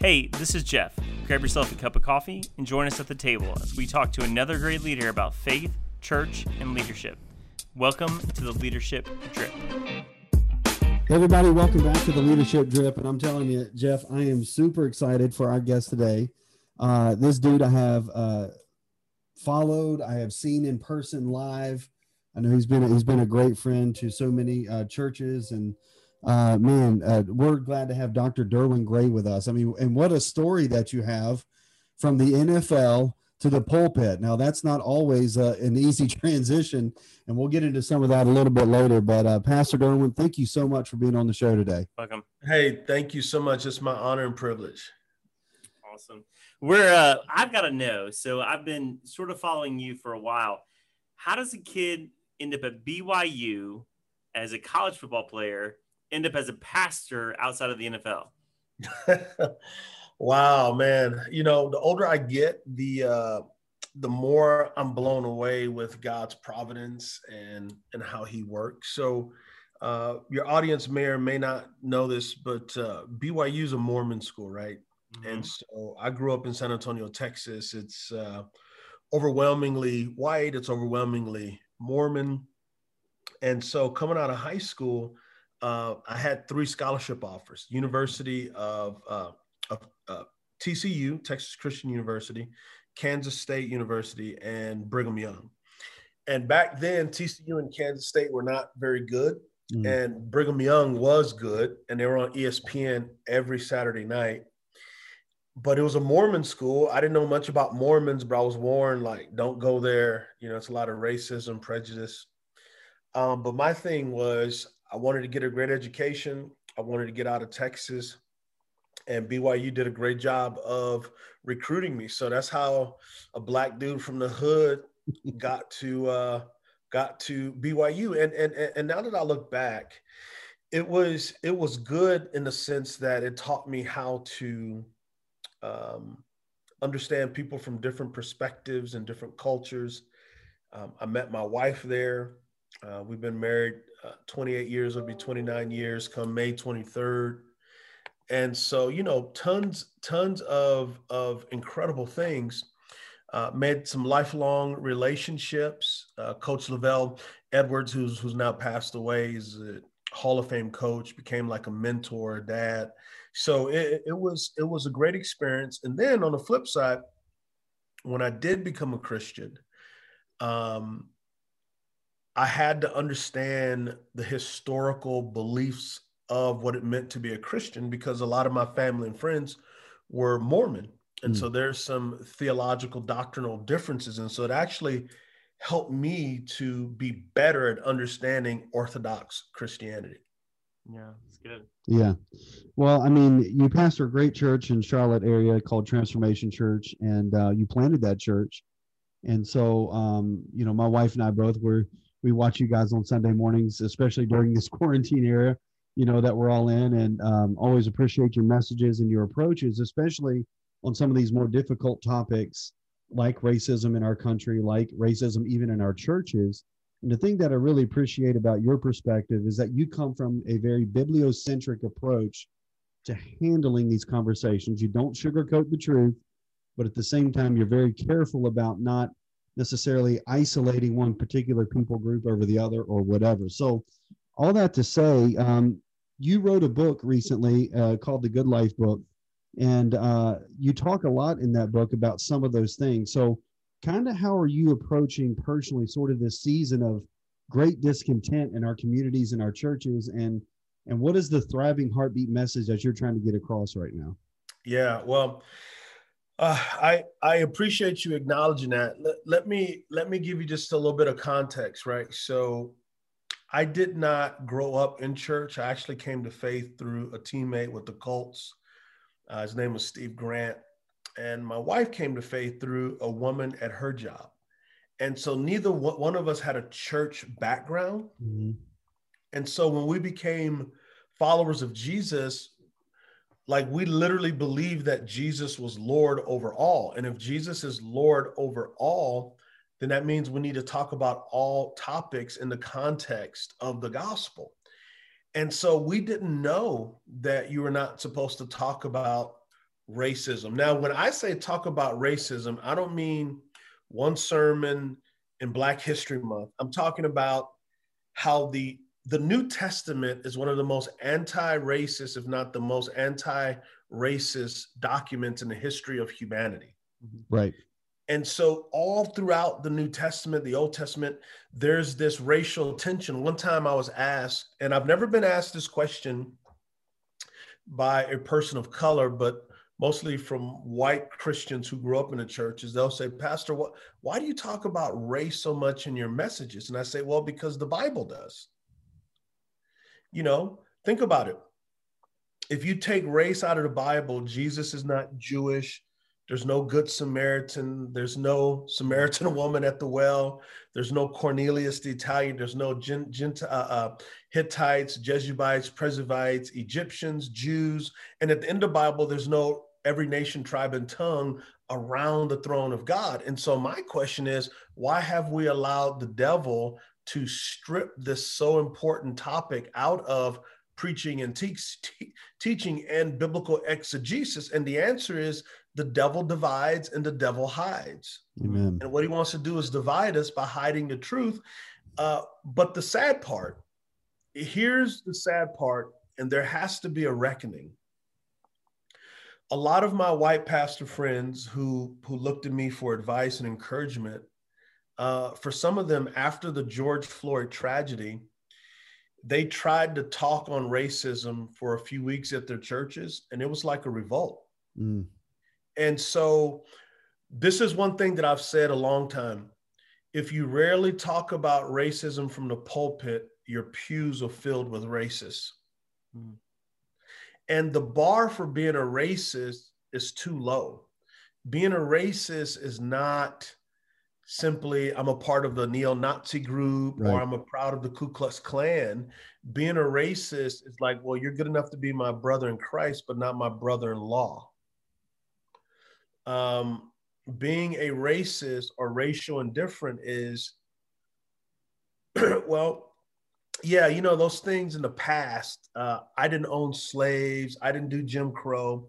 Hey, this is Jeff. Grab yourself a cup of coffee and join us at the table as we talk to another great leader about faith, church, and leadership. Welcome to the Leadership Drip. Everybody, welcome back to the Leadership Drip. And I'm telling you, Jeff, I am super excited for our guest today. Uh, this dude I have uh, followed, I have seen in person live. I know he's been he's been a great friend to so many uh, churches and uh, man, uh, we're glad to have Dr. Derwin Gray with us. I mean, and what a story that you have from the NFL to the pulpit. Now, that's not always uh, an easy transition, and we'll get into some of that a little bit later. But uh, Pastor Derwin, thank you so much for being on the show today. Welcome. Hey, thank you so much. It's my honor and privilege. Awesome. We're uh, I've got to know. So I've been sort of following you for a while. How does a kid end up at BYU as a college football player? End up as a pastor outside of the NFL? wow, man. You know, the older I get, the uh the more I'm blown away with God's providence and and how he works. So uh, your audience may or may not know this, but uh, BYU is a Mormon school, right? Mm-hmm. And so I grew up in San Antonio, Texas. It's uh, overwhelmingly white. It's overwhelmingly Mormon. And so coming out of high school, uh, I had three scholarship offers: University of, uh, of uh, TCU, Texas Christian University, Kansas State University, and Brigham Young. And back then, TCU and Kansas State were not very good, mm. and Brigham Young was good, and they were on ESPN every Saturday night. But it was a Mormon school. I didn't know much about Mormons, but I was warned like, don't go there. You know, it's a lot of racism, prejudice. Um, but my thing was, I wanted to get a great education. I wanted to get out of Texas. And BYU did a great job of recruiting me. So that's how a black dude from the hood got to uh, got to BYU. And, and and now that I look back, it was it was good in the sense that it taught me how to um, understand people from different perspectives and different cultures. Um, I met my wife there. Uh, we've been married uh, 28 years, will be 29 years come May 23rd. And so, you know, tons, tons of, of incredible things. Uh, made some lifelong relationships. Uh, coach LaVell Edwards, who's who's now passed away, is a Hall of Fame coach. Became like a mentor, dad. So it, it was it was a great experience. And then on the flip side, when I did become a Christian, um, I had to understand the historical beliefs of what it meant to be a Christian because a lot of my family and friends were Mormon. And mm. so there's some theological doctrinal differences. And so it actually helped me to be better at understanding Orthodox Christianity. Yeah, it's good. Yeah. Well, I mean, you pastor a great church in Charlotte area called Transformation Church, and uh, you planted that church. And so, um, you know, my wife and I both were we watch you guys on Sunday mornings, especially during this quarantine era, you know, that we're all in. And um, always appreciate your messages and your approaches, especially on some of these more difficult topics like racism in our country, like racism even in our churches. And the thing that I really appreciate about your perspective is that you come from a very bibliocentric approach to handling these conversations. You don't sugarcoat the truth, but at the same time, you're very careful about not necessarily isolating one particular people group over the other or whatever. So, all that to say, um, you wrote a book recently uh, called The Good Life Book, and uh, you talk a lot in that book about some of those things. So, kind of how are you approaching personally sort of this season of great discontent in our communities and our churches and and what is the thriving heartbeat message that you're trying to get across right now yeah well uh, I I appreciate you acknowledging that. Let, let me let me give you just a little bit of context, right? So, I did not grow up in church. I actually came to faith through a teammate with the Colts. Uh, his name was Steve Grant, and my wife came to faith through a woman at her job. And so neither one of us had a church background. Mm-hmm. And so when we became followers of Jesus, like we literally believe that Jesus was Lord over all. And if Jesus is Lord over all, then that means we need to talk about all topics in the context of the gospel. And so we didn't know that you were not supposed to talk about racism. Now, when I say talk about racism, I don't mean one sermon in Black History Month. I'm talking about how the the New Testament is one of the most anti-racist, if not the most anti-racist documents in the history of humanity. Mm-hmm. Right. And so, all throughout the New Testament, the Old Testament, there's this racial tension. One time I was asked, and I've never been asked this question by a person of color, but mostly from white Christians who grew up in the churches, they'll say, Pastor, what, why do you talk about race so much in your messages? And I say, Well, because the Bible does. You know, think about it. If you take race out of the Bible, Jesus is not Jewish. There's no good Samaritan. There's no Samaritan woman at the well. There's no Cornelius the Italian. There's no Gent, uh, uh, Hittites, Jebusites, Perizzites, Egyptians, Jews. And at the end of the Bible, there's no every nation, tribe, and tongue around the throne of God. And so my question is, why have we allowed the devil to strip this so important topic out of preaching and te- te- teaching and biblical exegesis? And the answer is the devil divides and the devil hides. Amen. And what he wants to do is divide us by hiding the truth. Uh, but the sad part, here's the sad part, and there has to be a reckoning. A lot of my white pastor friends who who looked at me for advice and encouragement, uh, for some of them after the George Floyd tragedy, they tried to talk on racism for a few weeks at their churches, and it was like a revolt. Mm and so, this is one thing that I've said a long time. If you rarely talk about racism from the pulpit, your pews are filled with racists. Mm-hmm. And the bar for being a racist is too low. Being a racist is not simply I'm a part of the neo-Nazi group right. or I'm a proud of the Ku Klux Klan. Being a racist is like, well, you're good enough to be my brother in Christ, but not my brother-in-law um, being a racist or racial indifferent is, well, yeah, you know, those things in the past, uh, I didn't own slaves, I didn't do Jim Crow.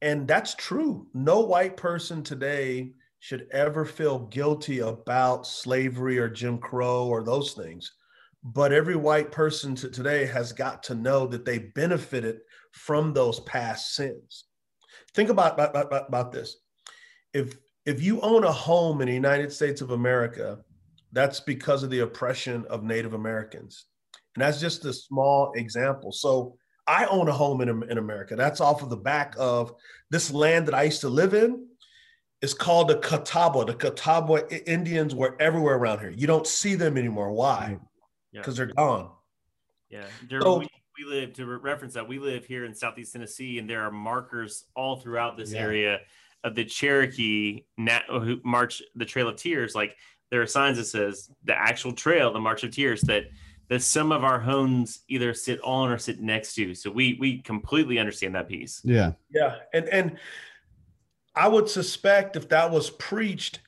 And that's true. No white person today should ever feel guilty about slavery or Jim Crow or those things. But every white person to today has got to know that they benefited from those past sins. Think about, about, about this if if you own a home in the United States of America, that's because of the oppression of Native Americans. And that's just a small example. So I own a home in, in America. That's off of the back of this land that I used to live in. It's called the Catawba. The Catawba Indians were everywhere around here. You don't see them anymore. Why? Because yeah. they're gone. Yeah. So, we, we, live, to reference that, we live here in Southeast Tennessee, and there are markers all throughout this yeah. area of the Cherokee nat- who march the Trail of Tears, like there are signs that says the actual trail, the March of Tears, that that some of our homes either sit on or sit next to. So we we completely understand that piece. Yeah, yeah, and and I would suspect if that was preached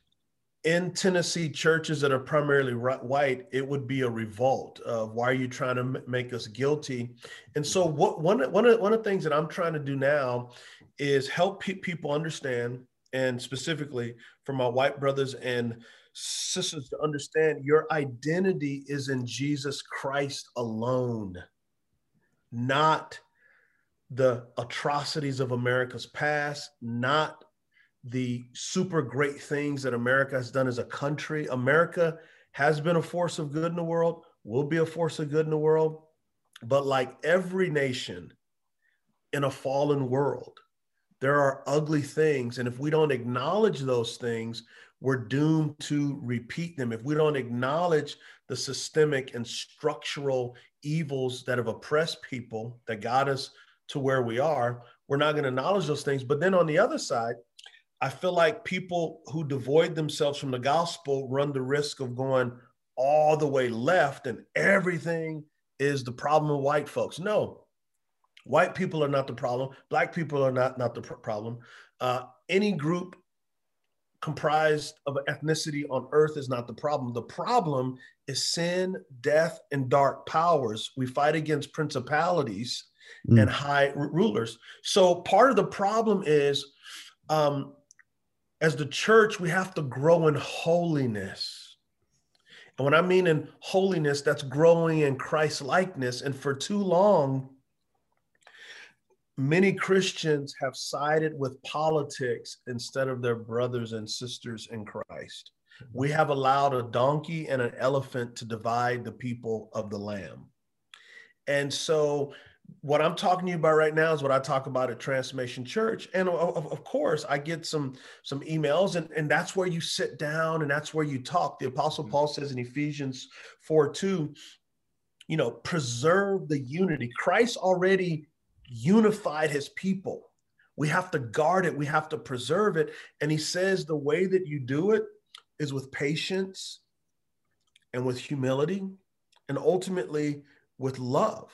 in Tennessee churches that are primarily white, it would be a revolt of why are you trying to make us guilty? And so, what one one of one of the things that I'm trying to do now is help pe- people understand, and specifically for my white brothers and sisters to understand your identity is in Jesus Christ alone, not the atrocities of America's past, not the super great things that America has done as a country. America has been a force of good in the world, will be a force of good in the world. But like every nation in a fallen world, there are ugly things. And if we don't acknowledge those things, we're doomed to repeat them. If we don't acknowledge the systemic and structural evils that have oppressed people that got us to where we are, we're not going to acknowledge those things. But then on the other side, I feel like people who devoid themselves from the gospel run the risk of going all the way left and everything is the problem of white folks. No, White people are not the problem. Black people are not, not the pr- problem. Uh, any group comprised of ethnicity on earth is not the problem. The problem is sin, death, and dark powers. We fight against principalities mm. and high r- rulers. So part of the problem is, um, as the church, we have to grow in holiness. And when I mean in holiness, that's growing in Christ likeness. And for too long, many Christians have sided with politics instead of their brothers and sisters in Christ. We have allowed a donkey and an elephant to divide the people of the lamb. And so, what I'm talking to you about right now is what I talk about at Transformation Church. And of, of, course, I get some some emails, and, and that's where you sit down and that's where you talk. The Apostle mm. Paul says in Ephesians 4 2, you know, preserve the unity. Christ already unified his people. We have to guard it, we have to preserve it. And he says the way that you do it is with patience and with humility and ultimately with love.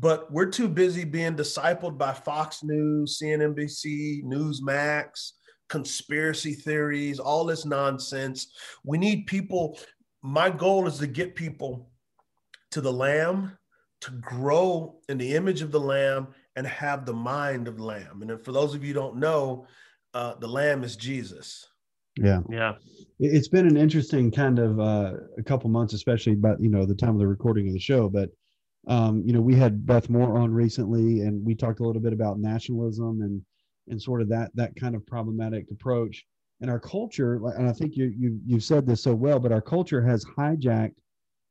But we're too busy being discipled by Fox News, CNNBC, Newsmax, conspiracy theories, all this nonsense. We need people. My goal is to get people to the Lamb, to grow in the image of the Lamb, and have the mind of the Lamb. And for those of you don't know, uh, the Lamb is Jesus. Yeah. Yeah. It's been an interesting kind of uh, a couple months, especially about, you know, the time of the recording of the show. But, um, you know, we had Beth Moore on recently and we talked a little bit about nationalism and, and sort of that, that kind of problematic approach. And our culture, and I think you, you, you've said this so well, but our culture has hijacked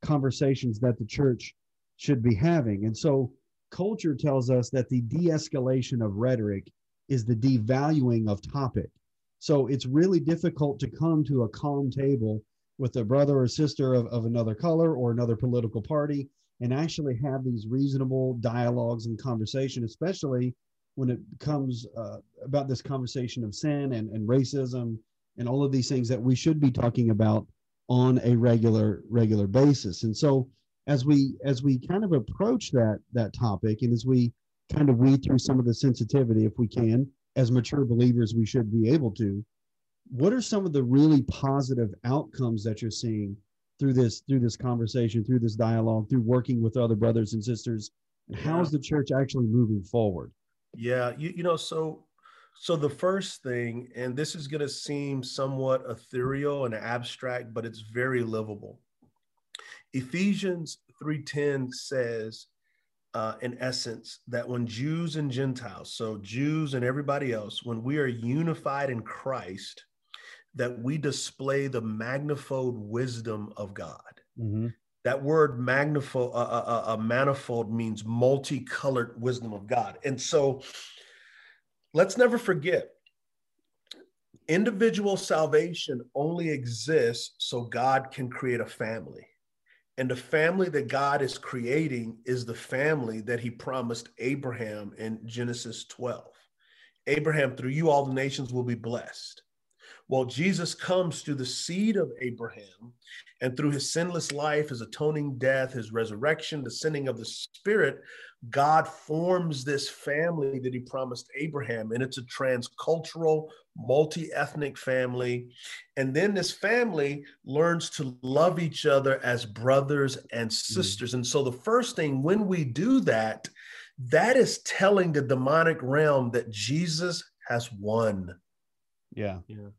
conversations that the church should be having. And so culture tells us that the de escalation of rhetoric is the devaluing of topic. So it's really difficult to come to a calm table with a brother or sister of, of another color or another political party and actually have these reasonable dialogues and conversation, especially when it comes uh, about this conversation of sin and, and racism and all of these things that we should be talking about on a regular regular basis. And so as we as we kind of approach that that topic and as we kind of weed through some of the sensitivity if we can as mature believers we should be able to what are some of the really positive outcomes that you're seeing through this through this conversation through this dialogue through working with other brothers and sisters and how is the church actually moving forward? Yeah you, you know so so the first thing and this is going to seem somewhat ethereal and abstract but it's very livable. Ephesians 3.10 says uh, in essence, that when Jews and Gentiles, so Jews and everybody else, when we are unified in Christ, that we display the magnified wisdom of God. Mm-hmm. That word magnifold, uh, uh, uh, manifold means multicolored wisdom of God. And so let's never forget individual salvation only exists so God can create a family. And the family that God is creating is the family that he promised Abraham in Genesis 12. Abraham, through you, all the nations will be blessed. Well, Jesus comes through the seed of Abraham and through his sinless life, his atoning death, his resurrection, the sending of the Spirit, God forms this family that he promised Abraham. And it's a transcultural, multi ethnic family. And then this family learns to love each other as brothers and mm. sisters. Mm-hmm. And so the first thing when we do that, that is telling the demonic realm that Jesus has won. Yeah. Yeah.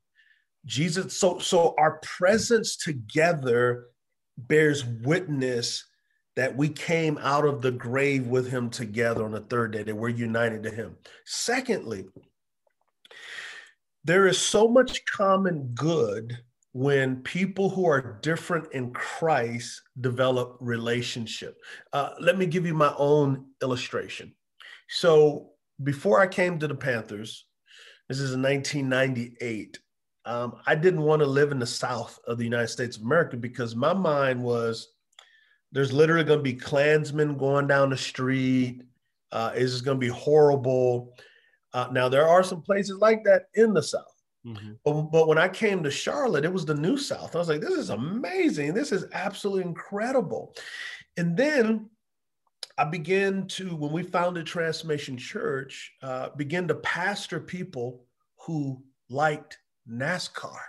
Jesus, so so our presence together bears witness that we came out of the grave with him together on the third day, that we're united to him. Secondly, there is so much common good when people who are different in Christ develop relationship. Uh, let me give you my own illustration. So before I came to the Panthers, this is in 1998. Um, I didn't want to live in the South of the United States of America because my mind was there's literally going to be Klansmen going down the street. Uh, it's just going to be horrible. Uh, now, there are some places like that in the South. Mm-hmm. But, but when I came to Charlotte, it was the New South. I was like, this is amazing. This is absolutely incredible. And then I began to, when we founded Transformation Church, uh, begin to pastor people who liked NASCAR.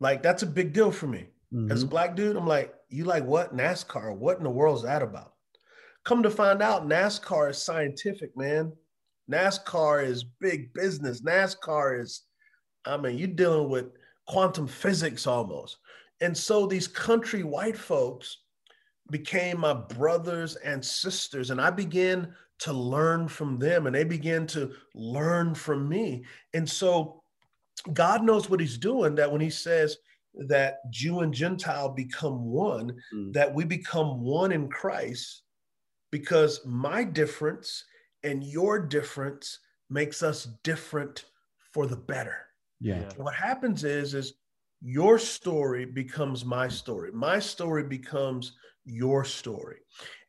Like, that's a big deal for me. Mm-hmm. As a black dude, I'm like, you like what? NASCAR. What in the world is that about? Come to find out, NASCAR is scientific, man. NASCAR is big business. NASCAR is, I mean, you're dealing with quantum physics almost. And so these country white folks became my brothers and sisters, and I began to learn from them, and they began to learn from me. And so God knows what He's doing. That when He says that Jew and Gentile become one, mm. that we become one in Christ, because my difference and your difference makes us different for the better. Yeah. What happens is, is your story becomes my story. My story becomes your story.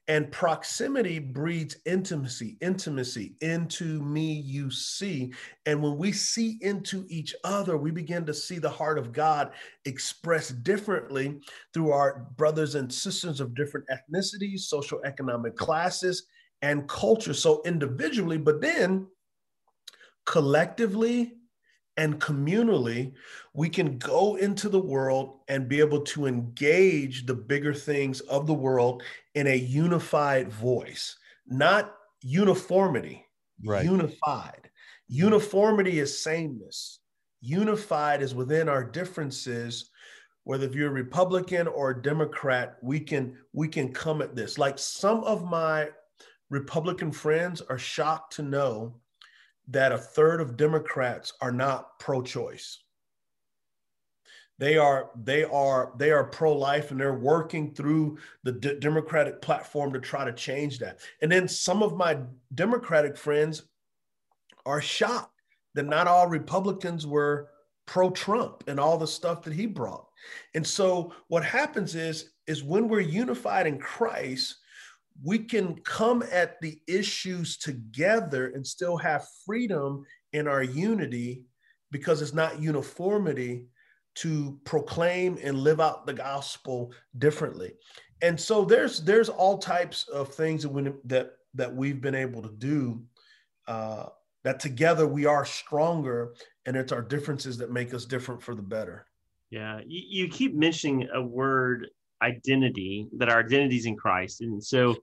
And proximity breeds intimacy, intimacy into me, you see. And when we see into each other, we begin to see the heart of God expressed differently through our brothers and sisters of different ethnicities, social economic classes, and culture. So individually, but then collectively and communally, we can go into the world and be able to engage the bigger things of the world in a unified voice, not uniformity, right. unified. Uniformity is sameness. Unified is within our differences. Whether if you're a Republican or a Democrat, we can we can come at this. Like some of my Republican friends are shocked to know that a third of Democrats are not pro-choice. They are they are they are pro-life and they're working through the D- Democratic platform to try to change that. And then some of my Democratic friends are shocked that not all Republicans were pro-Trump and all the stuff that he brought. And so what happens is is when we're unified in Christ, we can come at the issues together and still have freedom in our unity because it's not uniformity to proclaim and live out the gospel differently and so there's there's all types of things that we, that that we've been able to do uh, that together we are stronger and it's our differences that make us different for the better yeah you, you keep mentioning a word identity that our identity is in Christ. And so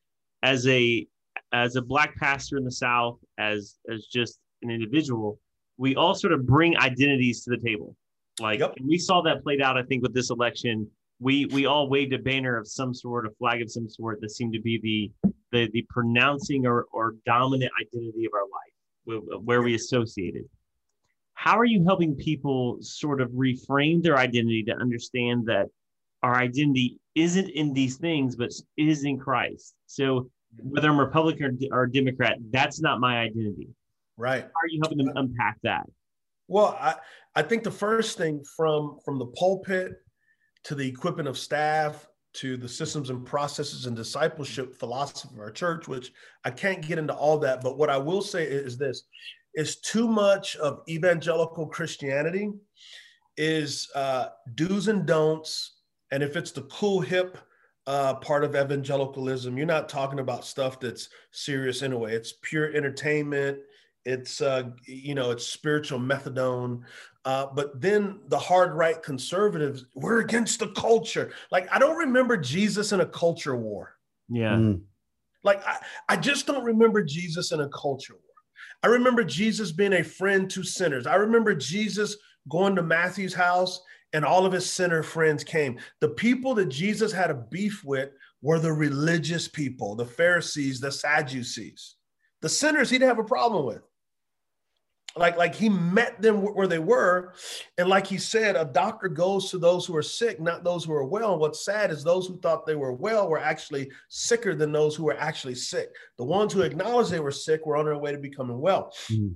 as a as a black pastor in the South, as as just an individual, we all sort of bring identities to the table. Like yep. we saw that played out, I think, with this election. We we all waved a banner of some sort, a flag of some sort that seemed to be the the, the pronouncing or, or dominant identity of our life, where we associated. How are you helping people sort of reframe their identity to understand that our identity isn't in these things, but is in Christ. So whether I'm Republican or, or Democrat, that's not my identity. Right. How are you helping them unpack that? Well, I, I think the first thing from from the pulpit to the equipment of staff to the systems and processes and discipleship philosophy of our church, which I can't get into all that, but what I will say is this is too much of evangelical Christianity is uh, do's and don'ts and if it's the cool, hip uh, part of evangelicalism, you're not talking about stuff that's serious anyway. It's pure entertainment. It's uh, you know, it's spiritual methadone. Uh, but then the hard right conservatives, we're against the culture. Like I don't remember Jesus in a culture war. Yeah. Mm. Like I, I just don't remember Jesus in a culture war. I remember Jesus being a friend to sinners. I remember Jesus going to Matthew's house and all of his sinner friends came. The people that Jesus had a beef with were the religious people, the Pharisees, the Sadducees. The sinners he'd have a problem with. Like, like he met them where they were. And like he said, a doctor goes to those who are sick, not those who are well. And what's sad is those who thought they were well were actually sicker than those who were actually sick. The ones who acknowledged they were sick were on their way to becoming well. Mm.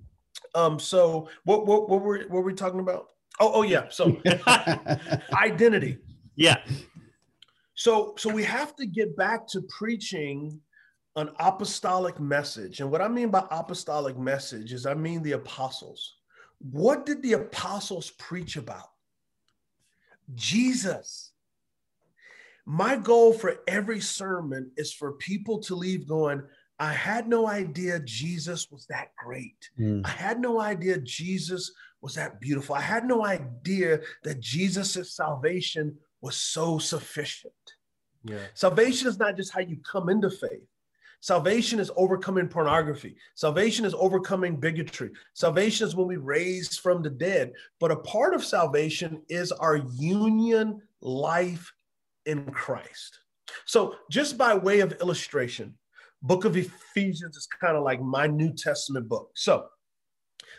Um, so what, what, what, were, what were we talking about? Oh, oh yeah. So identity. Yeah. So so we have to get back to preaching an apostolic message. And what I mean by apostolic message is I mean the apostles. What did the apostles preach about? Jesus. My goal for every sermon is for people to leave going, I had no idea Jesus was that great. Mm. I had no idea Jesus was that beautiful. I had no idea that Jesus' salvation was so sufficient. Yeah. Salvation is not just how you come into faith. Salvation is overcoming pornography. Salvation is overcoming bigotry. Salvation is when we raise from the dead. But a part of salvation is our union life in Christ. So, just by way of illustration, book of Ephesians is kind of like my New Testament book. So,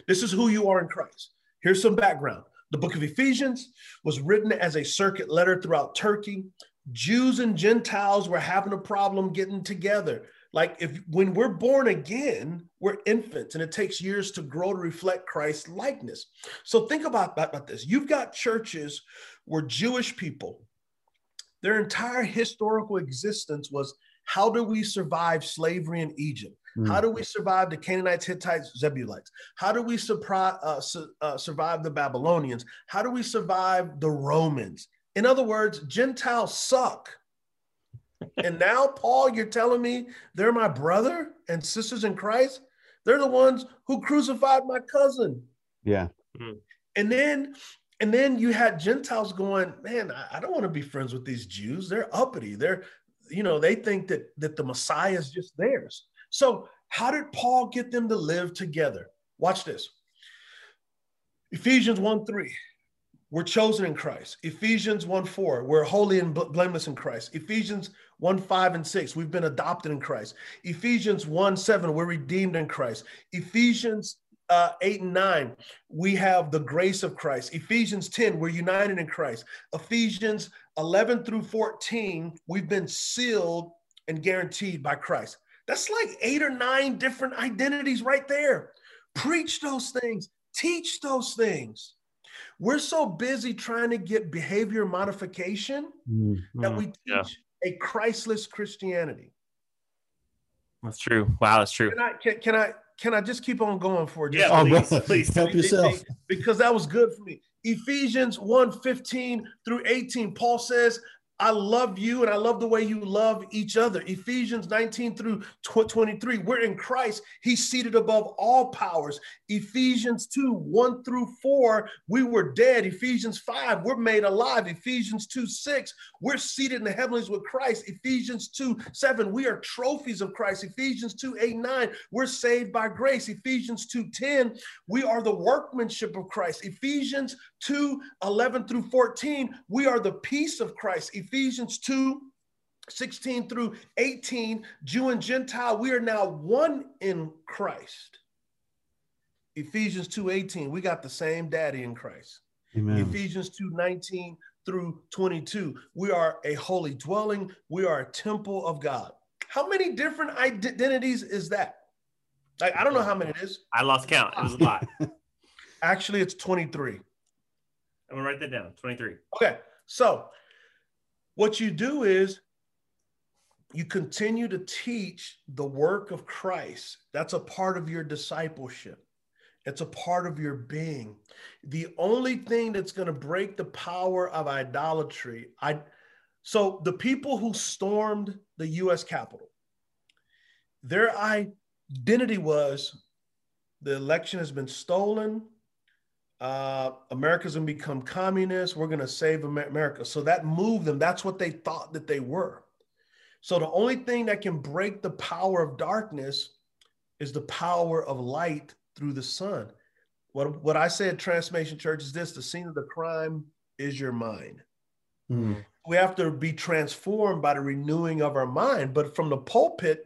this is who you are in Christ. Here's some background. The book of Ephesians was written as a circuit letter throughout Turkey. Jews and Gentiles were having a problem getting together. Like if when we're born again, we're infants and it takes years to grow to reflect Christ's likeness. So think about, about this. You've got churches where Jewish people, their entire historical existence was how do we survive slavery in Egypt? Mm. How do we survive the Canaanites, Hittites, Jebusites? How do we surprise, uh, su- uh, survive the Babylonians? How do we survive the Romans? In other words, Gentiles suck. and now, Paul, you're telling me they're my brother and sisters in Christ? They're the ones who crucified my cousin. Yeah. Mm. And then and then you had Gentiles going, man, I, I don't want to be friends with these Jews. They're uppity. They're, you know, they think that that the Messiah is just theirs. So, how did Paul get them to live together? Watch this. Ephesians 1 3, we're chosen in Christ. Ephesians 1 4, we're holy and blameless in Christ. Ephesians 1 5 and 6, we've been adopted in Christ. Ephesians 1 7, we're redeemed in Christ. Ephesians uh, 8 and 9, we have the grace of Christ. Ephesians 10, we're united in Christ. Ephesians 11 through 14, we've been sealed and guaranteed by Christ. That's like eight or nine different identities right there. Preach those things, teach those things. We're so busy trying to get behavior modification mm-hmm. that we teach yeah. a Christless Christianity. That's true. Wow, that's true. Can I can, can I can I just keep on going for just yeah, please, please help yourself because that was good for me. Ephesians 1 15 through 18, Paul says, I love you and I love the way you love each other. Ephesians 19 through 23. We're in Christ. He's seated above all powers. Ephesians 2 1 through 4. We were dead. Ephesians 5. We're made alive. Ephesians 2 6. We're seated in the heavens with Christ. Ephesians 2 7. We are trophies of Christ. Ephesians 2 8 9. We're saved by grace. Ephesians 2 10. We are the workmanship of Christ. Ephesians 2 11 through 14. We are the peace of Christ. 2 16 through 18, Jew and Gentile, we are now one in Christ. Ephesians 2 18, we got the same daddy in Christ. Amen. Ephesians 2 19 through 22, we are a holy dwelling, we are a temple of God. How many different identities is that? Like, I don't know how many it is. I lost count. It was a lot. Actually, it's 23. I'm gonna write that down. 23. Okay. So what you do is you continue to teach the work of Christ. That's a part of your discipleship. It's a part of your being. The only thing that's going to break the power of idolatry, I so the people who stormed the US Capitol, their identity was the election has been stolen uh, America's gonna become communist. We're gonna save America. So that moved them. That's what they thought that they were. So the only thing that can break the power of darkness is the power of light through the sun. What, what I said, Transformation Church, is this the scene of the crime is your mind. Mm. We have to be transformed by the renewing of our mind. But from the pulpit,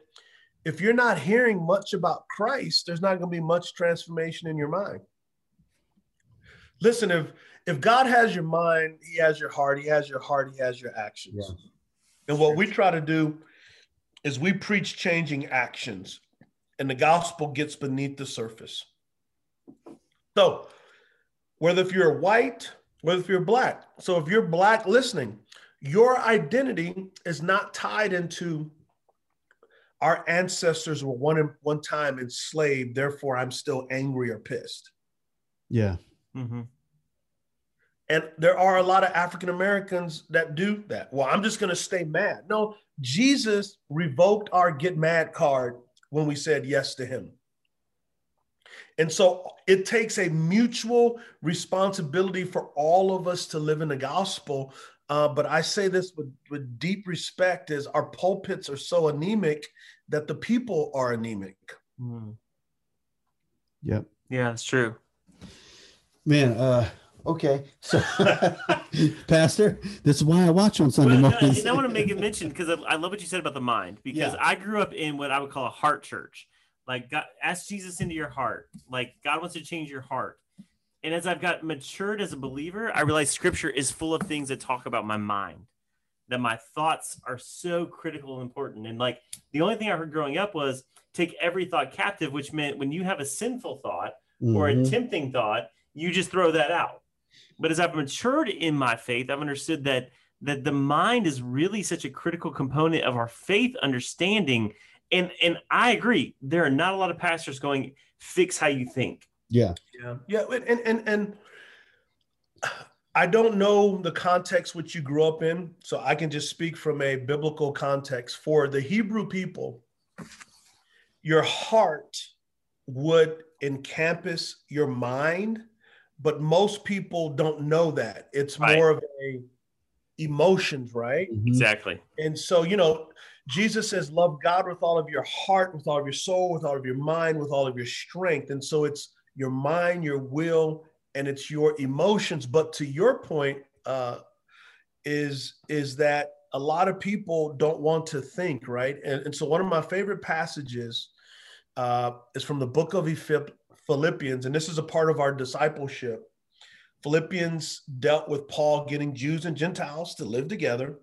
if you're not hearing much about Christ, there's not going to be much transformation in your mind. Listen, if if God has your mind, He has your heart. He has your heart. He has your actions. Yeah. And what we try to do is we preach changing actions, and the gospel gets beneath the surface. So, whether if you're white, whether if you're black, so if you're black listening, your identity is not tied into our ancestors were one one time enslaved, therefore I'm still angry or pissed. Yeah. Mm-hmm. And there are a lot of African Americans that do that. Well, I'm just going to stay mad. No, Jesus revoked our get mad card when we said yes to him. And so it takes a mutual responsibility for all of us to live in the gospel Uh, but I say this with, with deep respect is our pulpits are so anemic that the people are anemic. Mm. Yep. Yeah, that's true. Man, uh, okay. So, Pastor, this is why I watch on Sunday well, mornings. I want to make it mention because I, I, love what you said about the mind because yeah. I grew up in what I would call a heart church. Like, God, ask Jesus into your heart. Like, God wants to change your heart. And as I've got matured as a believer, I realize scripture is full of things that talk about my mind, that my thoughts are so critical and important. And like the only thing I heard growing up was take every thought captive, which meant when you have a sinful thought mm-hmm. or a mm-hmm. tempting thought, you just throw that out. But as I've matured in my faith, I've understood that that the mind is really such a critical component of our faith understanding. And and I agree, there are not a lot of pastors going fix how you think yeah. Yeah. Yeah. And and and I don't know the context which you grew up in, so I can just speak from a biblical context. For the Hebrew people, your heart would encompass your mind, but most people don't know that. It's right. more of a emotions, right? Mm-hmm. Exactly. And so, you know, Jesus says, love God with all of your heart, with all of your soul, with all of your mind, with all of your strength. And so it's your mind, your will, and it's your emotions. But to your point, uh, is is that a lot of people don't want to think, right? And, and so one of my favorite passages uh, is from the book of Philippians, and this is a part of our discipleship. Philippians dealt with Paul getting Jews and Gentiles to live together.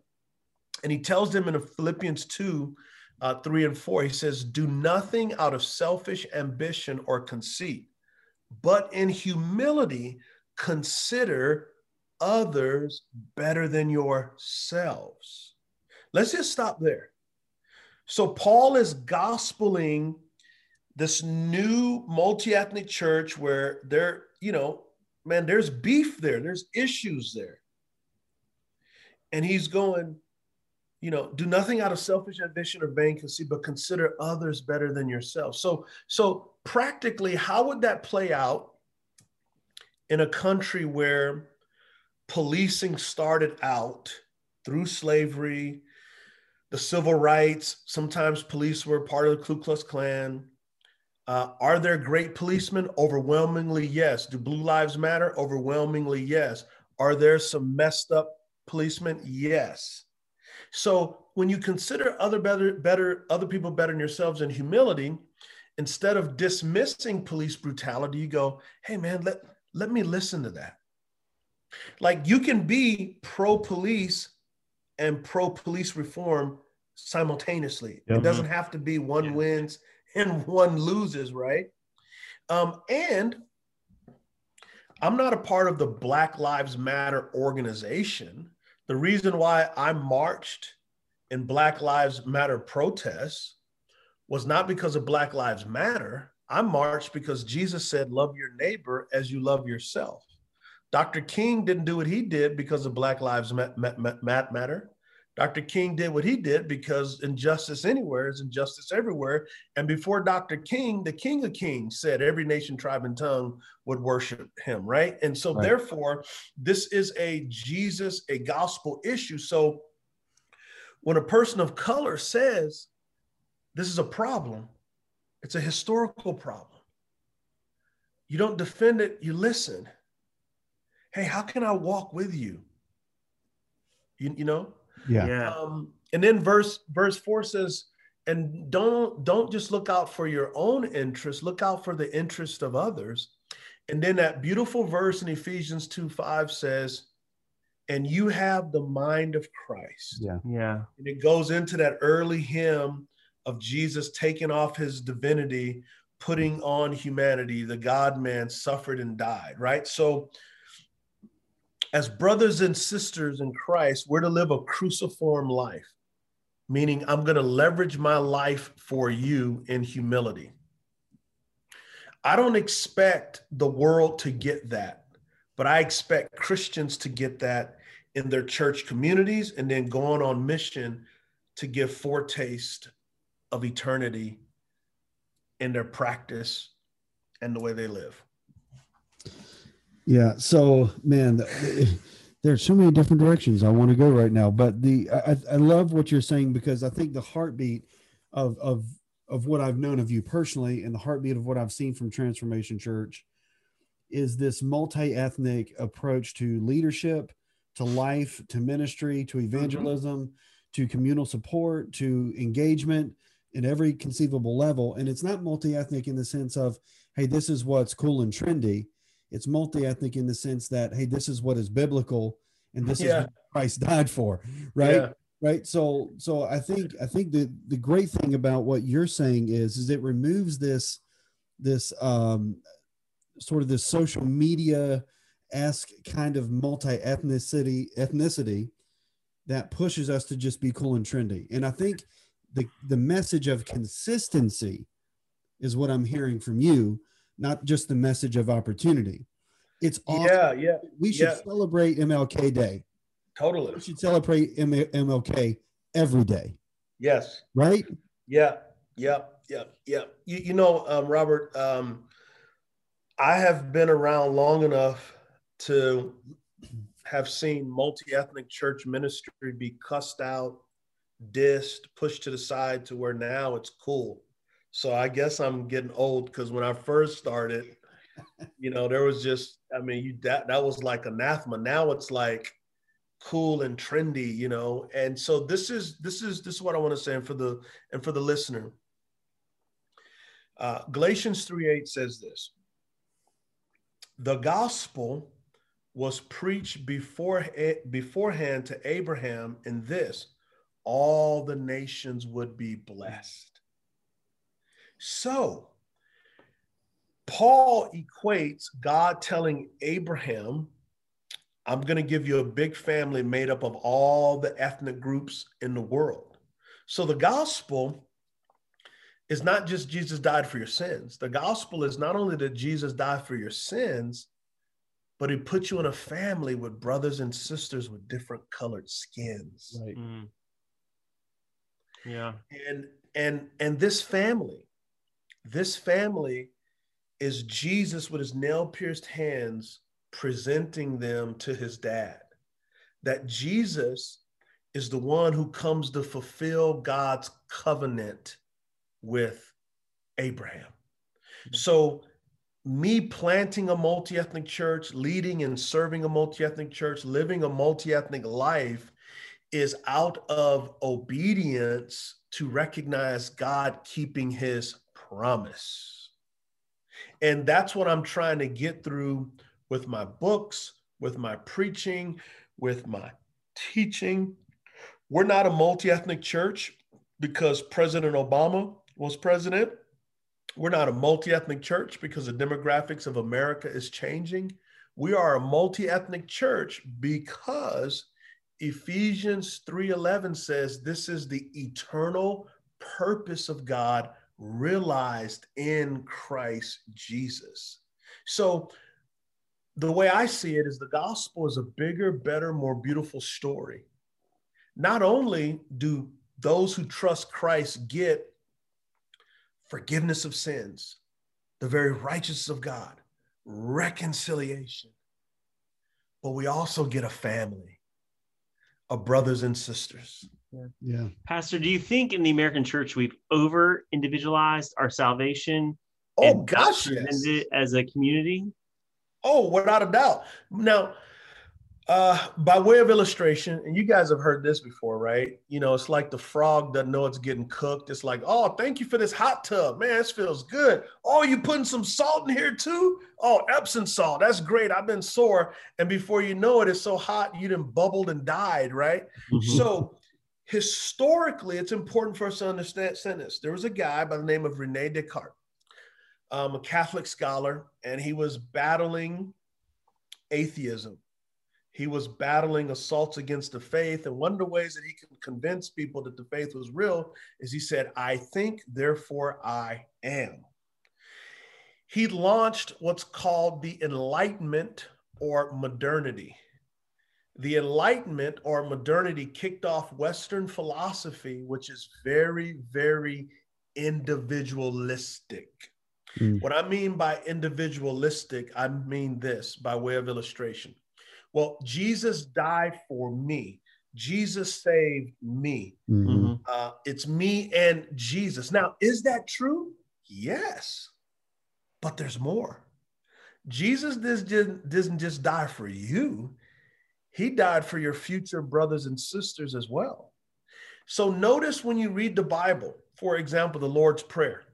And he tells them in Philippians 2 uh, 3 and 4, he says, Do nothing out of selfish ambition or conceit but in humility, consider others better than yourselves. Let's just stop there. So, Paul is gospeling this new multi ethnic church where there, you know, man, there's beef there, there's issues there. And he's going, you know do nothing out of selfish ambition or vain conceit but consider others better than yourself so so practically how would that play out in a country where policing started out through slavery the civil rights sometimes police were part of the ku klux klan uh, are there great policemen? Overwhelmingly yes. Do blue lives matter? Overwhelmingly yes. Are there some messed up policemen? Yes. So when you consider other better, better other people better than yourselves in humility, instead of dismissing police brutality, you go, hey man, let, let me listen to that. Like you can be pro-police and pro-police reform simultaneously. It doesn't have to be one yeah. wins and one loses, right? Um, and I'm not a part of the Black Lives Matter organization. The reason why I marched in Black Lives Matter protests was not because of Black Lives Matter. I marched because Jesus said, Love your neighbor as you love yourself. Dr. King didn't do what he did because of Black Lives Matter. Dr. King did what he did because injustice anywhere is injustice everywhere. And before Dr. King, the King of Kings said every nation, tribe, and tongue would worship him, right? And so, right. therefore, this is a Jesus, a gospel issue. So, when a person of color says this is a problem, it's a historical problem. You don't defend it, you listen. Hey, how can I walk with you? You, you know? Yeah. yeah. Um, and then verse verse four says, and don't don't just look out for your own interest, look out for the interest of others. And then that beautiful verse in Ephesians 2 5 says, and you have the mind of Christ. Yeah. Yeah. And it goes into that early hymn of Jesus taking off his divinity, putting on humanity. The God man suffered and died, right? So as brothers and sisters in Christ, we're to live a cruciform life, meaning I'm going to leverage my life for you in humility. I don't expect the world to get that, but I expect Christians to get that in their church communities and then going on mission to give foretaste of eternity in their practice and the way they live. Yeah. So, man, there's so many different directions I want to go right now. But the I, I love what you're saying because I think the heartbeat of of of what I've known of you personally and the heartbeat of what I've seen from Transformation Church is this multi-ethnic approach to leadership, to life, to ministry, to mm-hmm. evangelism, mm-hmm. to communal support, to engagement in every conceivable level. And it's not multi-ethnic in the sense of, hey, this is what's cool and trendy it's multi-ethnic in the sense that hey this is what is biblical and this yeah. is what christ died for right yeah. right so so i think i think the the great thing about what you're saying is is it removes this this um sort of this social media esque kind of multi-ethnicity ethnicity that pushes us to just be cool and trendy and i think the the message of consistency is what i'm hearing from you not just the message of opportunity. It's awesome. Yeah, yeah. We should yeah. celebrate MLK Day. Totally. We should celebrate M- MLK every day. Yes. Right? Yeah, yeah, yeah, yeah. You, you know, um, Robert, um, I have been around long enough to have seen multi ethnic church ministry be cussed out, dissed, pushed to the side to where now it's cool. So I guess I'm getting old because when I first started, you know, there was just, I mean, you that that was like anathema. Now it's like cool and trendy, you know. And so this is this is this is what I want to say, and for the and for the listener. Uh, Galatians 3:8 says this: the gospel was preached before beforehand to Abraham in this, all the nations would be blessed. So, Paul equates God telling Abraham, I'm going to give you a big family made up of all the ethnic groups in the world. So the gospel is not just Jesus died for your sins. The gospel is not only that Jesus died for your sins, but he put you in a family with brothers and sisters with different colored skins. Right. Mm. Yeah. And and and this family this family is Jesus with his nail pierced hands presenting them to his dad. That Jesus is the one who comes to fulfill God's covenant with Abraham. Mm-hmm. So, me planting a multi ethnic church, leading and serving a multi ethnic church, living a multi ethnic life is out of obedience to recognize God keeping his promise. And that's what I'm trying to get through with my books, with my preaching, with my teaching. We're not a multi ethnic church because President Obama was president. We're not a multi ethnic church because the demographics of America is changing. We are a multi ethnic church because Ephesians 3:11 says this is the eternal purpose of God realized in Christ Jesus. So, the way I see it is the gospel is a bigger, better, more beautiful story. Not only do those who trust Christ get forgiveness of sins, the very righteousness of God, reconciliation, but we also get a family of brothers and sisters yeah. yeah. Pastor, do you think in the American church we've over individualized our salvation? Oh gosh, yes. it as a community? Oh, without a doubt. Now, uh, by way of illustration, and you guys have heard this before, right? You know, it's like the frog doesn't know it's getting cooked. It's like, oh, thank you for this hot tub. Man, this feels good. Oh, you putting some salt in here too? Oh, Epsom salt. That's great. I've been sore. And before you know it, it's so hot, you didn't bubbled and died, right? Mm-hmm. So historically, it's important for us to understand this. There was a guy by the name of Rene Descartes, um, a Catholic scholar, and he was battling atheism. He was battling assaults against the faith. And one of the ways that he can convince people that the faith was real is he said, I think, therefore I am. He launched what's called the Enlightenment or modernity the Enlightenment or modernity kicked off Western philosophy, which is very, very individualistic. Mm. What I mean by individualistic, I mean this by way of illustration. Well, Jesus died for me. Jesus saved me. Mhm. Mhm. Uh, it's me and Jesus. Now, is that true? Yes, but there's more. Jesus didn't, doesn't just die for you, he died for your future brothers and sisters as well. So, notice when you read the Bible, for example, the Lord's Prayer,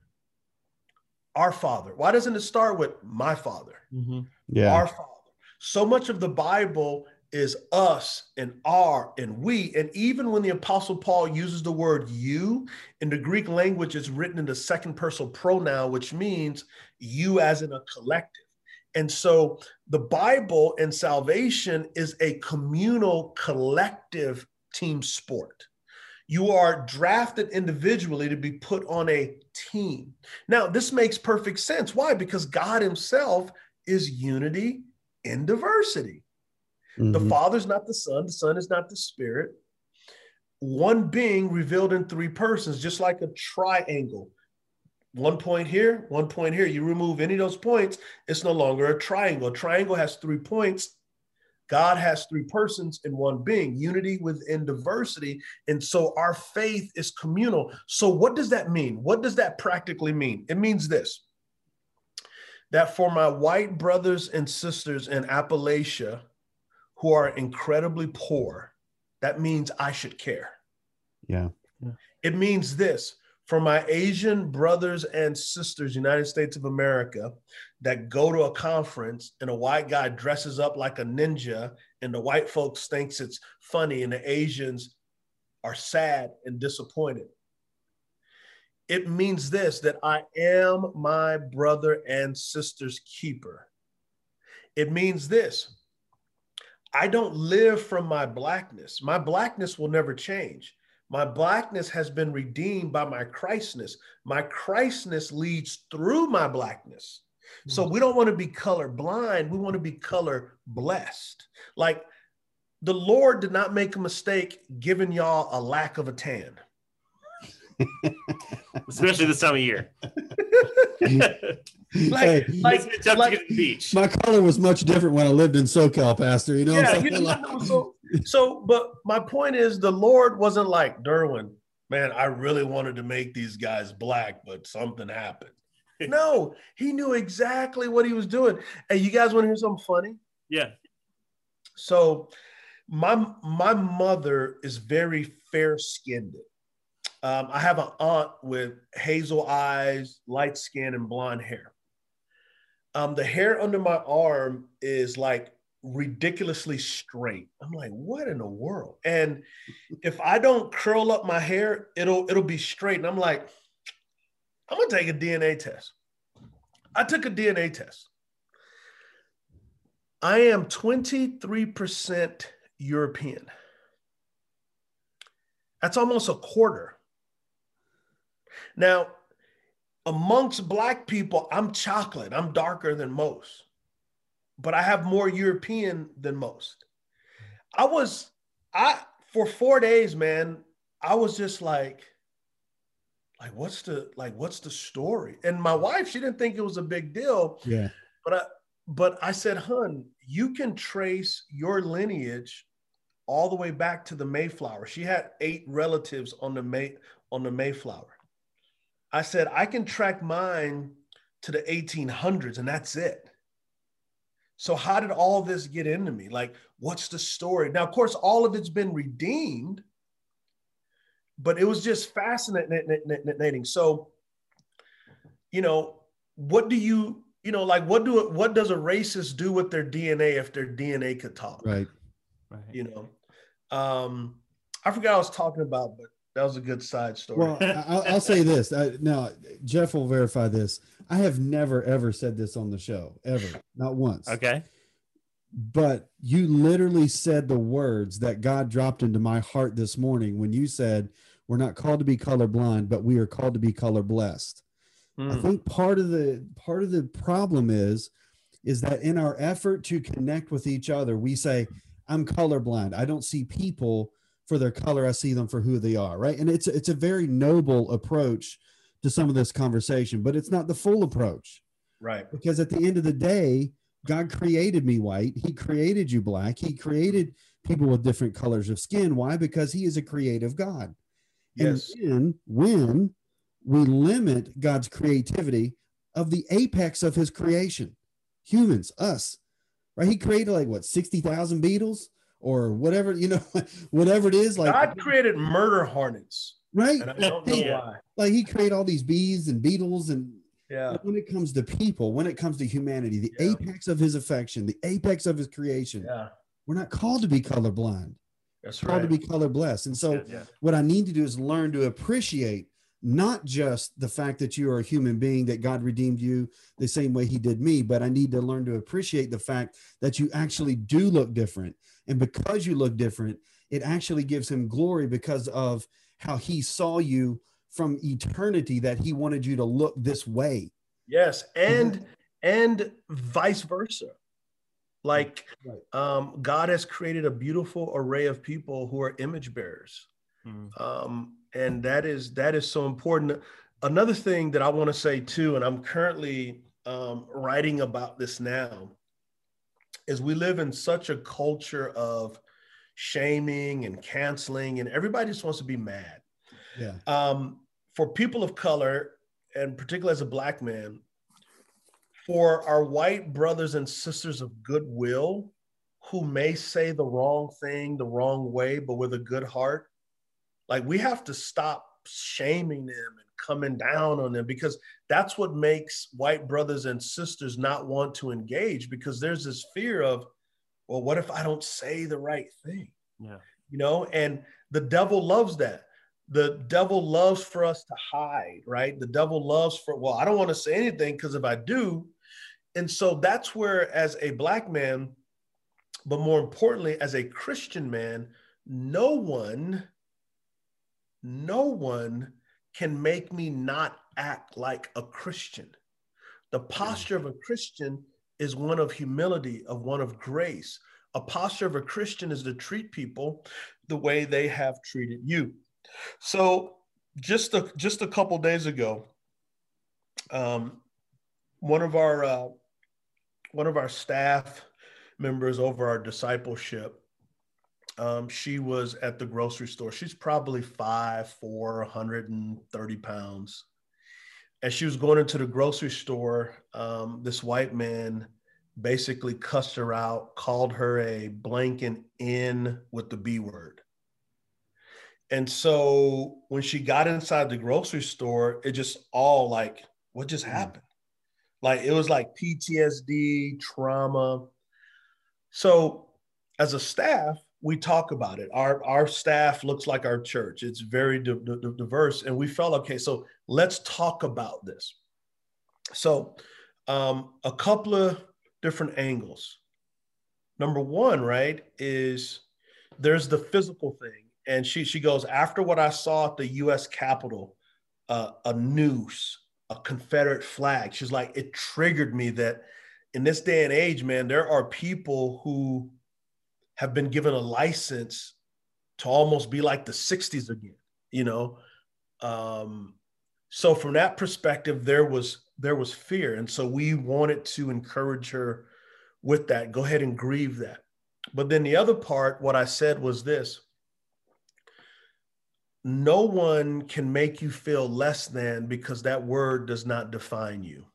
our Father. Why doesn't it start with my Father? Mhm. Yeah. our father so much of the bible is us and our and we and even when the apostle paul uses the word you in the greek language it's written in the second person pronoun which means you as in a collective and so the bible and salvation is a communal collective team sport you are drafted individually to be put on a team now this makes perfect sense why because god himself is unity in diversity. The Mhm. Father's not the Son, the Son is not the Spirit. One being revealed in three persons, just like a triangle. One point here, one point here. You remove any of those points, it's no longer a triangle. A triangle has three points. God has three persons in one being, unity within diversity. And so our faith is communal. So, what does that mean? What does that practically mean? It means this that for my white brothers and sisters in Appalachia who are incredibly poor, that means I should care. Yeah. It means this for my Asian brothers and sisters, United States of America, that go to a conference and a white guy dresses up like a ninja, and the white folks thinks it's funny, and the Asians are sad and disappointed. It means this that I am my brother and sister's keeper. It means this I don't live from my blackness. My blackness will never change. My blackness has been redeemed by my Christness. My Christness leads through my blackness. So mm. we don't want to be color blind. We want to be color blessed. Like the Lord did not make a mistake giving y'all a lack of a tan. Especially this time of year. Like, Hey, like, Makes it tough like- to get to the beach. my color was much different when I lived in SoCal, Pastor. You know, yeah, you saying? know, so, so, but my point is the Lord wasn't like Derwin, man, I really wanted to make these guys black, but something happened. no, he knew exactly what he was doing. Hey, you guys want to hear something funny? Yeah. So my my mother is very fair skinned. Um, I have an aunt with hazel eyes, light skin, and blonde hair. Um, the hair under my arm is like ridiculously straight. I'm like, what in the world? And if I don't curl up my hair, it'll it'll be straight. And I'm like, I'm gonna take a DNA test. I took a DNA test. I am 23% European. That's almost a quarter. Now, amongst Black people, I'm chocolate. I'm darker than most, but I have more European than most. I was, I, for four days, man, I was just like, like, what's the, like, what's the story? And my wife, she didn't think it was a big deal yeah. but I, but I said, hun, you can trace your lineage all the way back to the Mayflower. She had eight relatives on the May on the Mayflower. I said, I can track mine to the 1800s, and that's it. So how did all this get into me? Like, what's the story? Now, of course, all of it's been redeemed, but it was just fascinating. So, you know, what do you you know, like what do what does a racist do with their DNA if their DNA could talk? Right. Right. You know, um, I forgot I was talking about, but that was a good side story. Well, I- I'll, I'll say this. I, now, Jeff will verify this. I have never ever said this on the show, ever, not once. Okay. But you literally said the words that God dropped into my heart this morning when you said, "We're not called to be colorblind, but we are called to be color blessed." I Mm, think part of the part of the problem is is that in our effort to connect with each other, we say, "I'm colorblind. I don't see people for their color. I see them for who they are." Right? And it's it's a very noble approach to some of this conversation, but it's not the full approach right. because at the end of the day, God created me white. He created you black. He created people with different colors of skin. Why? Because he is a creative God. Yes. And when, when we limit God's creativity of the apex of his creation, humans, us, right? He created like what, 60,000 beetles or whatever, you know, whatever it is. Like God created murder hornets. Right. And I don't know Yeah. why. Like he created all these bees and beetles and Yeah. when it comes to people, when it comes to humanity, the Yeah. apex of his affection, the apex of his creation, Yeah. we're not called to be colorblind. That's We're called right. to be color blessed. And so yeah. what I need to do is learn to appreciate not just the fact that you are a human being, that God redeemed you the same way he did me, but I need to learn to appreciate the fact that you actually do look different. And because you look different, it actually gives him glory because of how he saw you from eternity that he wanted you to look this way. Yes, and and vice versa. Like Right. um, God has created a beautiful array of people who are image bearers, Mm. um, and that is that is so important. Another thing that I want to say too, and I'm currently um, writing about this now, is we live in such a culture of shaming and canceling, and everybody just wants to be mad Yeah. um, for people of color, and particularly as a black man, for our white brothers and sisters of goodwill who may say the wrong thing the wrong way, but with a good heart, like we have to stop shaming them and coming down on them because that's what makes white brothers and sisters not want to engage because there's this fear of, well, what if I don't say the right thing? Yeah. You know, and the devil loves that the devil loves for us to hide, right? The devil loves for, well, I don't want to say anything because if I do, and so that's where, as a black man, but more importantly, as a Christian man, no one, no one can make me not act like a Christian. The posture of a Christian is one of humility, of one of grace. A posture of a Christian is to treat people the way they have treated you. So just a just a couple days ago, um, one of our uh, one of our staff members over our discipleship, um, she was at the grocery store. She's probably five, four, 130 pounds. As she was going into the grocery store, um, this white man basically cussed her out, called her a blank and in with the B word. And so when she got inside the grocery store, it just all like, what just happened? Like it was like PTSD, trauma. So as a staff, we talk about it. Our our staff looks like our church. It's very di- di- diverse, and we felt okay. So let's talk about this. So um, a couple of different angles. Number one, right, is there's the physical thing and she she goes after what I saw at the U.S. Capitol, uh, a noose, a Confederate flag. She's like, it triggered me that in this day and age, man, there are people who have been given a license to almost be like the '60s again. You know, um, so from that perspective, there was there was fear, and so we wanted to encourage her with that. Go ahead and grieve that. But then the other part, what I said was this no one can make you feel less than because that word does not define you.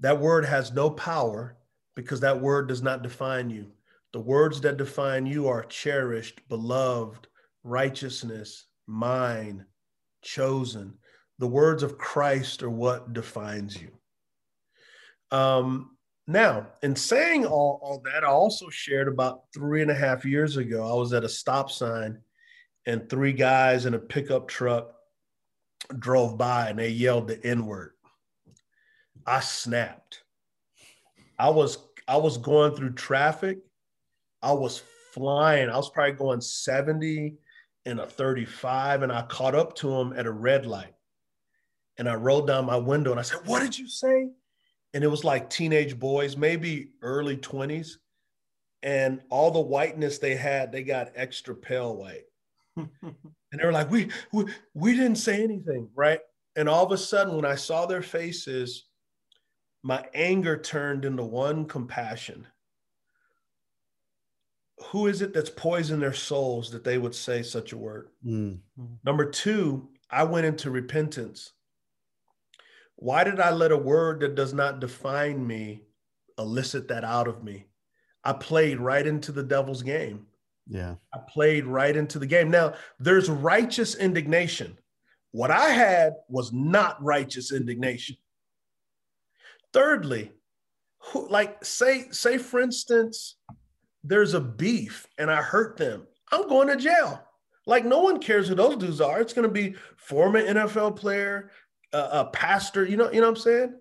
That word has no power because that word does not define you. The words that define you are cherished, beloved, righteousness, mine, chosen. The words of Christ are what defines you. Um, now, in saying all, all that, I also shared about three and a half years ago, I was at a stop sign and three guys in a pickup truck drove by and they yelled the N word. I snapped. I was I was going through traffic. I was flying. I was probably going 70 and a 35 and I caught up to him at a red light. And I rolled down my window and I said, "What did you say?" And it was like teenage boys, maybe early 20s. And all the whiteness they had, they got extra pale white and they were like, we, we we didn't say anything, right? And all of a sudden, when I saw their faces, my anger turned into one compassion. Who is it that's poisoned their souls that they would say such a word? Mm. Number two, I went into repentance. Why did I let a word that does not define me elicit that out of me? I played right into the devil's game. Yeah. I played right into the game. Now, there's righteous indignation. What I had was not righteous indignation. Thirdly, who, like say say for instance, there's a beef and I hurt them. I'm going to jail. Like no one cares who those dudes are. It's going to be former NFL player, uh, a pastor. You know, you know what I'm saying.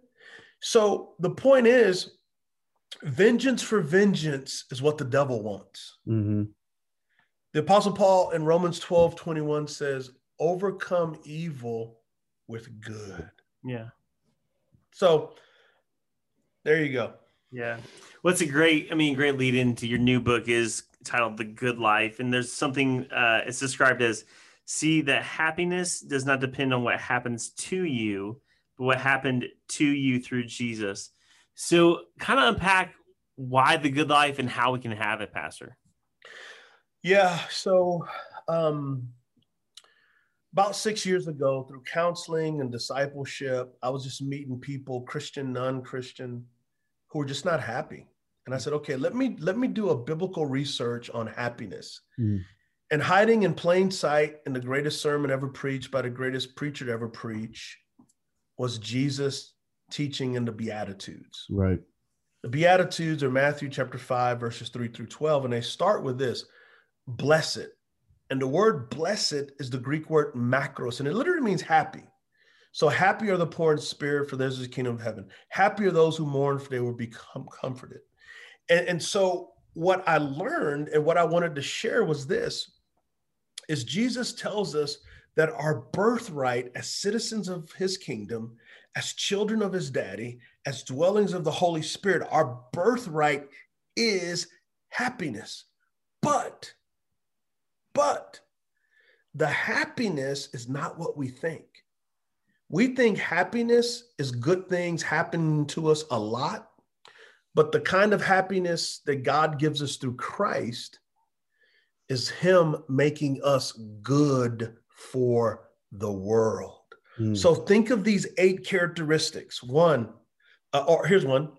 So the point is, vengeance for vengeance is what the devil wants. Mm-hmm. The Apostle Paul in Romans 12 21 says, overcome evil with good. Yeah. So there you go. Yeah. What's a great, I mean, great lead into your new book is titled The Good Life. And there's something, uh, it's described as see that happiness does not depend on what happens to you, but what happened to you through Jesus. So, kind of unpack why the good life and how we can have it, Pastor. Yeah. So, um, about six years ago, through counseling and discipleship, I was just meeting people, Christian, non-Christian, who were just not happy. And I said, okay, let me let me do a biblical research on happiness. Mm. And hiding in plain sight in the greatest sermon ever preached by the greatest preacher to ever preach was Jesus teaching in the Beatitudes. Right. The Beatitudes are Matthew chapter 5, verses 3 through 12. And they start with this blessed and the word blessed is the Greek word makarios, and it literally means happy. So happy are the poor in spirit, for theirs is the kingdom of heaven. Happy are those who mourn, for they will become comforted. And, and so what I learned and what I wanted to share was this is Jesus tells us that our birthright as citizens of his kingdom, as children of his daddy, as dwellings of the Holy Spirit, our birthright is happiness. But but the happiness is not what we think. We think happiness is good things happening to us a lot, but the kind of happiness that God gives us through Christ is Him making us good for the world. Mm. So think of these eight characteristics. One, uh, or here's one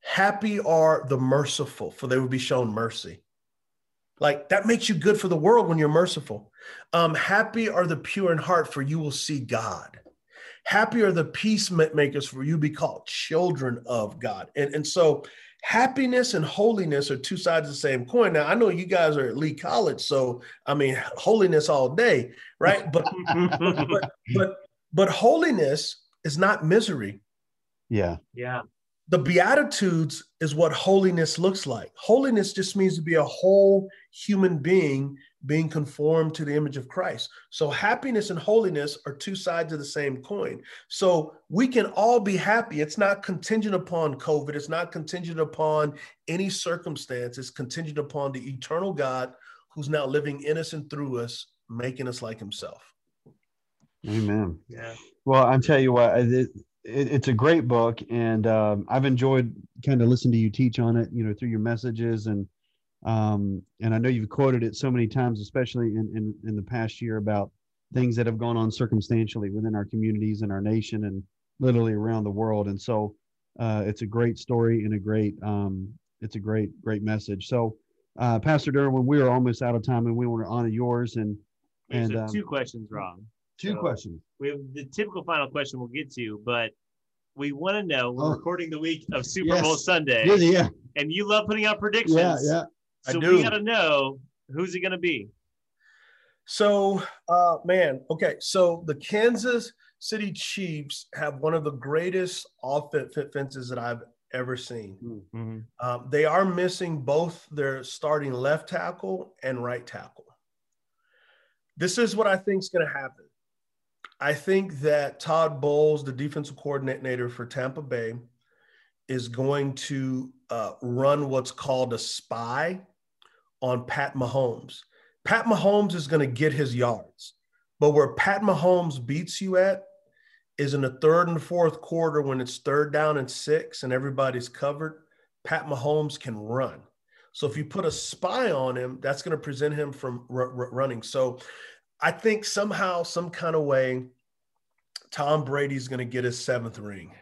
happy are the merciful, for they will be shown mercy. Like that makes you good for the world when you're merciful. Um, happy are the pure in heart, for you will see God. Happy are the peacemakers, for you be called children of God. And, and so happiness and holiness are two sides of the same coin. Now, I know you guys are at Lee College, so I mean, holiness all day, right? But, but, but, but holiness is not misery. Yeah. Yeah the beatitudes is what holiness looks like. Holiness just means to be a whole human being being conformed to the image of christ. So happiness and holiness are two sides of the same coin. So we can all be happy. It's not contingent upon covid. It's not contingent upon any circumstance. It's contingent upon the eternal god who's now living innocent through us making us like himself. Amen. Yeah. Well I'm telling you what it, it's a great book, and um, I've enjoyed kind of listening to you teach on it. You know, through your messages, and um, and I know you've quoted it so many times, especially in, in in the past year about things that have gone on circumstantially within our communities and our nation, and literally around the world. And so, uh, it's a great story and a great um, it's a great great message. So, uh, Pastor Derwin, we are almost out of time, and we want to honor yours and and um, two questions wrong. Two so questions. We have the typical final question we'll get to, but we want to know we're oh. recording the week of Super yes. Bowl Sunday. Yeah, yeah. And you love putting out predictions. Yeah, yeah. So we got to know who's it going to be. So, uh, man, okay. So the Kansas City Chiefs have one of the greatest offenses that I've ever seen. Mm-hmm. Um, they are missing both their starting left tackle and right tackle. This is what I think is going to happen. I think that Todd Bowles, the defensive coordinator for Tampa Bay, is going to uh, run what's called a spy on Pat Mahomes. Pat Mahomes is going to get his yards, but where Pat Mahomes beats you at is in the third and fourth quarter when it's third down and six and everybody's covered, Pat Mahomes can run. So if you put a spy on him, that's going to present him from r- r- running. So I think somehow, some kind of way, Tom Brady's going to get his seventh ring.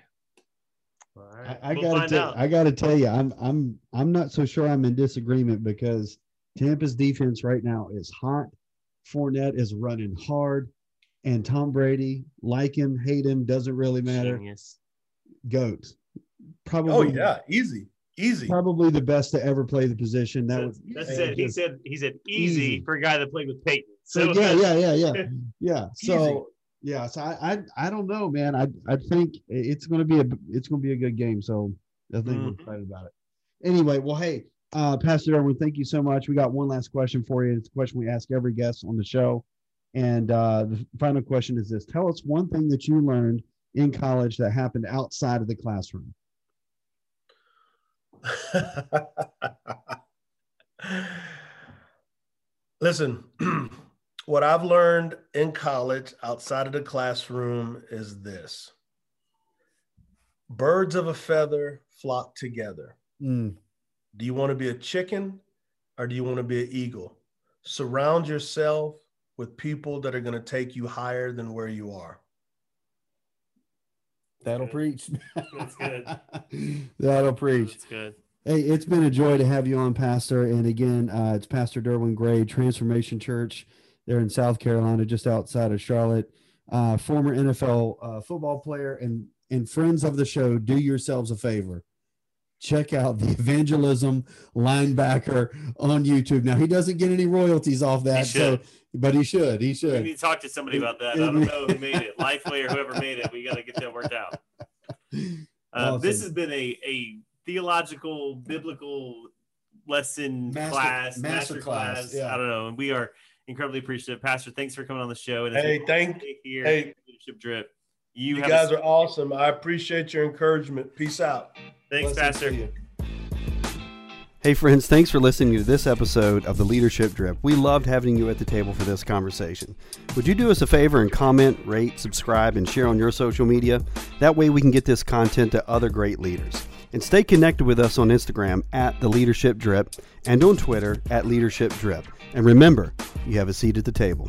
I, I we'll gotta tell, I gotta tell you, I'm I'm I'm not so sure I'm in disagreement because Tampa's defense right now is hot. Fournette is running hard, and Tom Brady, like him, hate him, doesn't really matter. Genius. Goat. Oh, probably. Oh yeah, easy, easy. Probably the best to ever play the position. That that's, was. That's it. He said. He said easy, easy, for a guy that played with Peyton. So, yeah, yeah, yeah, yeah, yeah. So yeah, so I, I I don't know, man. I I think it's going to be a it's to be a good game. So I think mm-hmm. we're excited about it. Anyway, well, hey, uh, Pastor Derwin, thank you so much. We got one last question for you. It's a question we ask every guest on the show, and uh, the final question is this: Tell us one thing that you learned in college that happened outside of the classroom. Listen. what I've learned in college outside of the classroom is this birds of a feather flock together. Mm. Do you want to be a chicken or do you want to be an eagle? Surround yourself with people that are going to take you higher than where you are. That'll good. preach. That's good. That'll preach. That's good. Hey, it's been a joy to have you on, Pastor. And again, uh, it's Pastor Derwin Gray, Transformation Church there in South Carolina, just outside of Charlotte. Uh, former NFL uh, football player and and friends of the show, do yourselves a favor. Check out the evangelism linebacker on YouTube. Now he doesn't get any royalties off that, so but he should. He should. We need to talk to somebody about that. I don't know who made it, Lifeway or whoever made it. We got to get that worked out. Uh, awesome. This has been a a theological, biblical lesson master, class, master, master class. class. Yeah. I don't know. And we are incredibly appreciative. Pastor, thanks for coming on the show. And hey, thank you. Hey, Leadership Drip. You, you guys a- are awesome. I appreciate your encouragement. Peace out. Thanks, Pastor. Hey, friends, thanks for listening to this episode of the Leadership Drip. We loved having you at the table for this conversation. Would you do us a favor and comment, rate, subscribe, and share on your social media? That way we can get this content to other great leaders. And stay connected with us on Instagram at the Leadership Drip and on Twitter at Leadership Drip. And remember, you have a seat at the table.